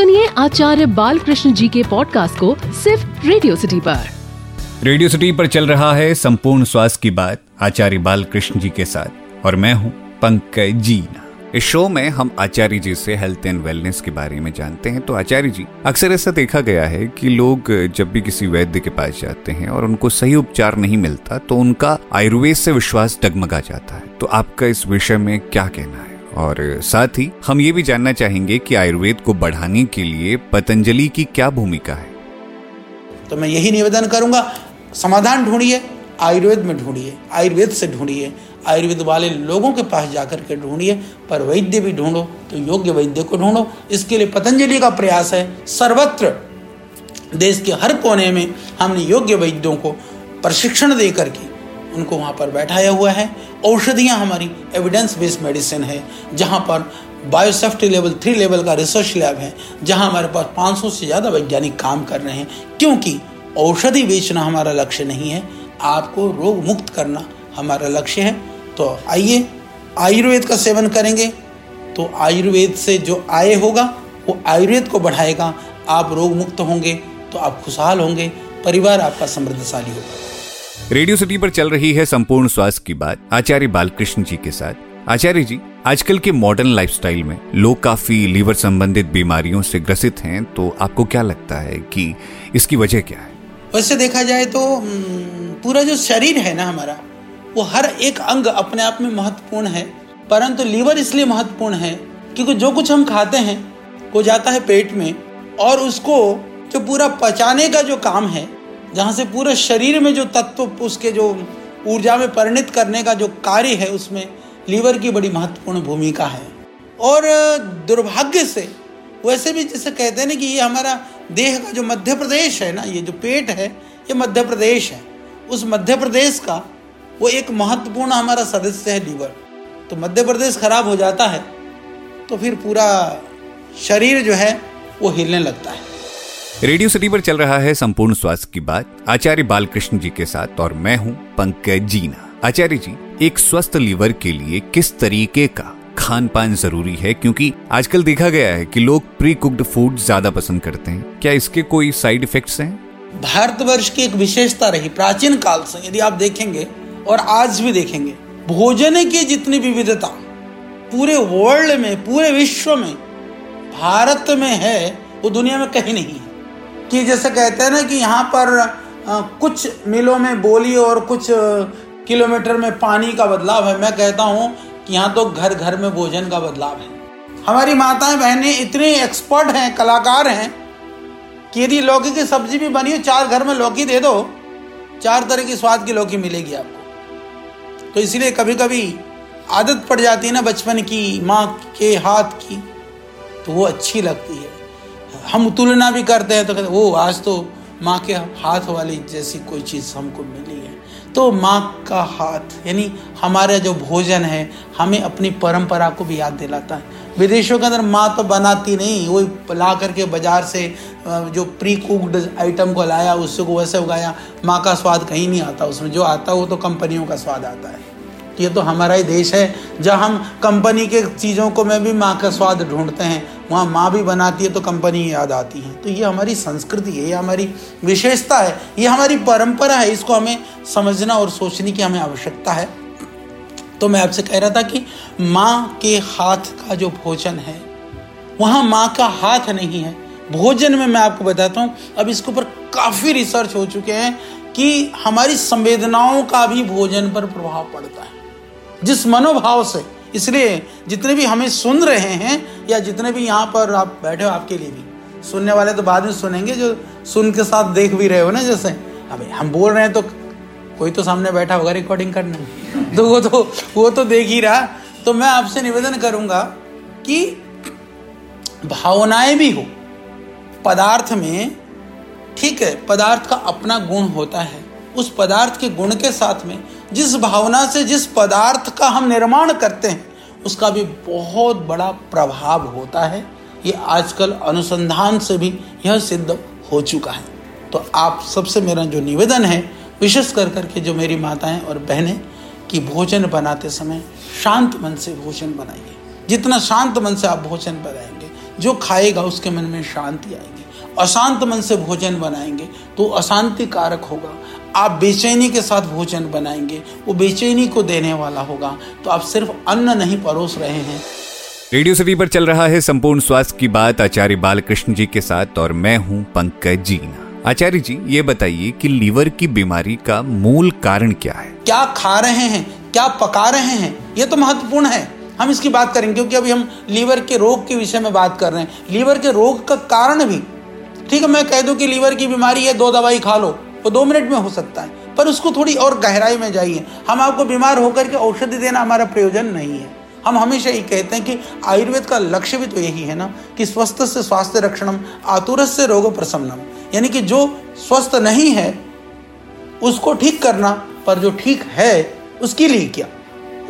सुनिए आचार्य बालकृष्ण जी के पॉडकास्ट को सिर्फ़ रेडियो सिटी पर। रेडियो सिटी पर चल रहा है संपूर्ण स्वास्थ्य की बात आचार्य बालकृष्ण जी के साथ। और मैं हूँ पंकज जीना। इस शो में हम आचार्य जी से हेल्थ एंड वेलनेस के बारे में जानते हैं। तो आचार्य जी, अक्सर ऐसा देखा गया है कि लोग जब भी किसी वैद्य के पास जाते हैं और उनको सही उपचार नहीं मिलता तो उनका आयुर्वेद से विश्वास डगमगा जाता है। तो आपका इस विषय में क्या कहना है? और साथ ही हम ये भी जानना चाहेंगे कि आयुर्वेद को बढ़ाने के लिए पतंजलि की क्या भूमिका है। तो मैं यही निवेदन करूँगा, समाधान ढूंढिए, आयुर्वेद में ढूंढिए, आयुर्वेद से ढूंढिए, आयुर्वेद वाले लोगों के पास जाकर के ढूंढिए, पर वैद्य भी ढूंढो तो योग्य वैद्य को ढूंढो। इसके लिए पतंजलि का प्रयास है, सर्वत्र देश के हर कोने में हमने योग्य वैद्यों को प्रशिक्षण दे करके उनको वहाँ पर बैठाया हुआ है। औषधियाँ हमारी एविडेंस बेस्ड मेडिसिन है, जहाँ पर बायोसेफ्टी लेवल थ्री लेवल का रिसर्च लैब है, जहाँ हमारे पास 500 से ज़्यादा वैज्ञानिक काम कर रहे हैं। क्योंकि औषधि बेचना हमारा लक्ष्य नहीं है, आपको रोग मुक्त करना हमारा लक्ष्य है। तो आइए, आयुर्वेद का सेवन करेंगे। तो आयुर्वेद से जो आय होगा, वो आयुर्वेद को बढ़ाएगा। आप रोग मुक्त होंगे तो आप खुशहाल होंगे। परिवार आपका समृद्धशाली होगा। रेडियो सिटी पर चल रही है संपूर्ण स्वास्थ्य की बात, आचार्य बालकृष्ण जी के साथ। आचार्य जी, आजकल के मॉडर्न लाइफस्टाइल में लोग काफ़ी लीवर संबंधित बीमारियों से ग्रसित हैं तो आपको क्या लगता है कि इसकी वजह क्या है? वैसे देखा जाए तो पूरा जो शरीर है ना हमारा, वो हर एक अंग अपने आप में महत्वपूर्ण है। परंतु लीवर इसलिए महत्वपूर्ण है क्योंकि जो कुछ हम खाते हैं, वो जाता है पेट में और उसको जो पूरा पचाने का जो काम है जहाँ से पूरे शरीर में जो तत्व, उसके जो ऊर्जा में परिणित करने का जो कार्य है, उसमें लीवर की बड़ी महत्वपूर्ण भूमिका है। और दुर्भाग्य से, वैसे भी जैसे कहते हैं ना कि ये हमारा देह का जो मध्य प्रदेश है ना, ये जो पेट है, ये मध्य प्रदेश है। उस मध्य प्रदेश का वो एक महत्वपूर्ण हमारा सदस्य है लीवर। तो मध्य प्रदेश खराब हो जाता है तो फिर पूरा शरीर जो है वो हिलने लगता है। रेडियो सिटी पर चल रहा है संपूर्ण स्वास्थ्य की बात। आचार्य बालकृष्ण जी के साथ और मैं हूँ पंकज जीना। आचार्य जी, एक स्वस्थ लीवर के लिए किस तरीके का खान पान ज़रूरी है? क्योंकि आजकल देखा गया है कि लोग प्री कुक्ड फ़ूड ज़्यादा पसंद करते हैं। क्या इसके कोई साइड इफेक्ट्स हैं? भारतवर्ष की एक विशेषता रही प्राचीन काल से, यदि आप देखेंगे और आज भी देखेंगे, भोजन की जितनी विविधता पूरे वर्ल्ड में, पूरे विश्व में, भारत में है, वो दुनिया में कहीं नहीं है। कि जैसे कहते हैं ना कि यहाँ पर आ, कुछ मिलों में बोली और कुछ किलोमीटर में पानी का बदलाव है। मैं कहता हूँ कि यहाँ तो घर घर में भोजन का बदलाव है। हमारी माताएँ बहनें इतने एक्सपर्ट हैं कलाकार हैं कि यदि लौकी की सब्ज़ी भी बनी हो चार घर में लौकी दे दो चार तरह की स्वाद की लौकी मिलेगी आपको। तो इसलिए कभी कभी आदत पड़ जाती है ना बचपन की माँ के हाथ की तो वो अच्छी लगती है। हम तुलना भी करते हैं तो कहते वो, आज तो माँ के हाथ वाली जैसी कोई चीज़ हमको मिली है। तो माँ का हाथ, यानी हमारा जो भोजन है, हमें अपनी परंपरा को भी याद दिलाता है। विदेशों के अंदर माँ तो बनाती नहीं, वो ला करके बाज़ार से जो प्री कुकड आइटम को लाया उससे को वैसे उगाया। माँ का स्वाद कहीं नहीं आता उसमें, जो आता वो तो कंपनियों का स्वाद आता है। ये तो हमारा ही देश है। जहाँ हम कंपनी के चीज़ों को में भी माँ का स्वाद ढूंढते हैं, वहाँ माँ भी बनाती है तो कंपनी याद आती है। तो ये हमारी संस्कृति है, ये हमारी विशेषता है, ये हमारी परंपरा है, इसको हमें समझना और सोचने की हमें आवश्यकता है। तो मैं आपसे कह रहा था कि माँ के हाथ का जो भोजन है, वहाँ माँ का हाथ नहीं है। भोजन में मैं आपको बताता हूँ, अब इसके ऊपर काफ़ी रिसर्च हो चुके हैं कि हमारी संवेदनाओं का भी भोजन पर प्रभाव पड़ता है। जिस मनोभाव से। इसलिए जितने भी हमें सुन रहे हैं या जितने भी यहाँ पर आप बैठे हो आपके लिए भी, सुनने वाले तो बाद में सुनेंगे जो सुन के साथ देख भी रहे हो ना जैसे। अबे, हम बोल रहे हैं तो कोई तो सामने बैठा होगा रिकॉर्डिंग करने तो वो तो वो तो देख ही रहा। तो मैं आपसे निवेदन करूँगा कि भावनाएँ भी हो। पदार्थ में ठीक है, पदार्थ का अपना गुण होता है। उस पदार्थ के गुण के साथ में जिस भावना से, जिस पदार्थ का हम निर्माण करते हैं, उसका भी बहुत बड़ा प्रभाव होता है। ये आजकल अनुसंधान से भी यह सिद्ध हो चुका है। तो आप सबसे मेरा जो निवेदन है, विशेष कर करके जो मेरी माताएँ और बहनें कि भोजन बनाते समय शांत मन से भोजन बनाइए। जितना शांत मन से आप भोजन बनाएँगे, जो खाएगा उसके मन में शांति आएगी। अशांत मन से भोजन बनाएँगे तो अशांति कारक होगा। आप बेचैनी के साथ भोजन बनाएँगे वो बेचैनी को देने वाला होगा। तो आप सिर्फ़ अन्न नहीं परोस रहे हैं। रेडियो सिटी पर चल रहा है संपूर्ण स्वास्थ्य की बात आचार्य बालकृष्ण जी के साथ और मैं हूँ पंकज जीना। आचार्य जी ये बताइए कि लीवर की बीमारी का मूल कारण क्या है? क्या खा रहे हैं? क्या पका रहे हैं? ये तो महत्वपूर्ण है। हम इसकी बात करेंगे क्योंकि अभी हम लीवर के रोग के विषय में बात कर रहे हैं। लीवर के रोग का कारण भी ठीक है, मैं कह दूँ कि लीवर की बीमारी है, दो दवाई खा लो, वो दो मिनट में हो सकता है, पर उसको थोड़ी और गहराई में जाइए। हम आपको बीमार होकर के औषधि देना हमारा प्रयोजन नहीं है। हम हमेशा ये कहते हैं कि आयुर्वेद का लक्ष्य भी तो यही है ना, कि स्वस्थ से स्वास्थ्य रक्षणम आतुर से रोग प्रशमनम यानी कि जो स्वस्थ नहीं है, उसको ठीक करना, पर जो ठीक है, उसके लिए क्या?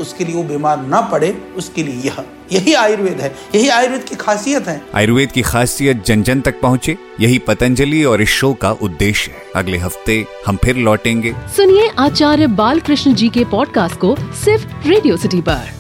उसके लिए वो बीमार ना पड़े, उसके लिए यह। यही आयुर्वेद है यही आयुर्वेद की खासियत है। आयुर्वेद की खासियत जन जन तक पहुँचे यही पतंजलि और इस शो का उद्देश्य है। अगले हफ़्ते हम फिर लौटेंगे। सुनिए आचार्य बाल कृष्ण जी के पॉडकास्ट को सिर्फ़ रेडियो सिटी पर।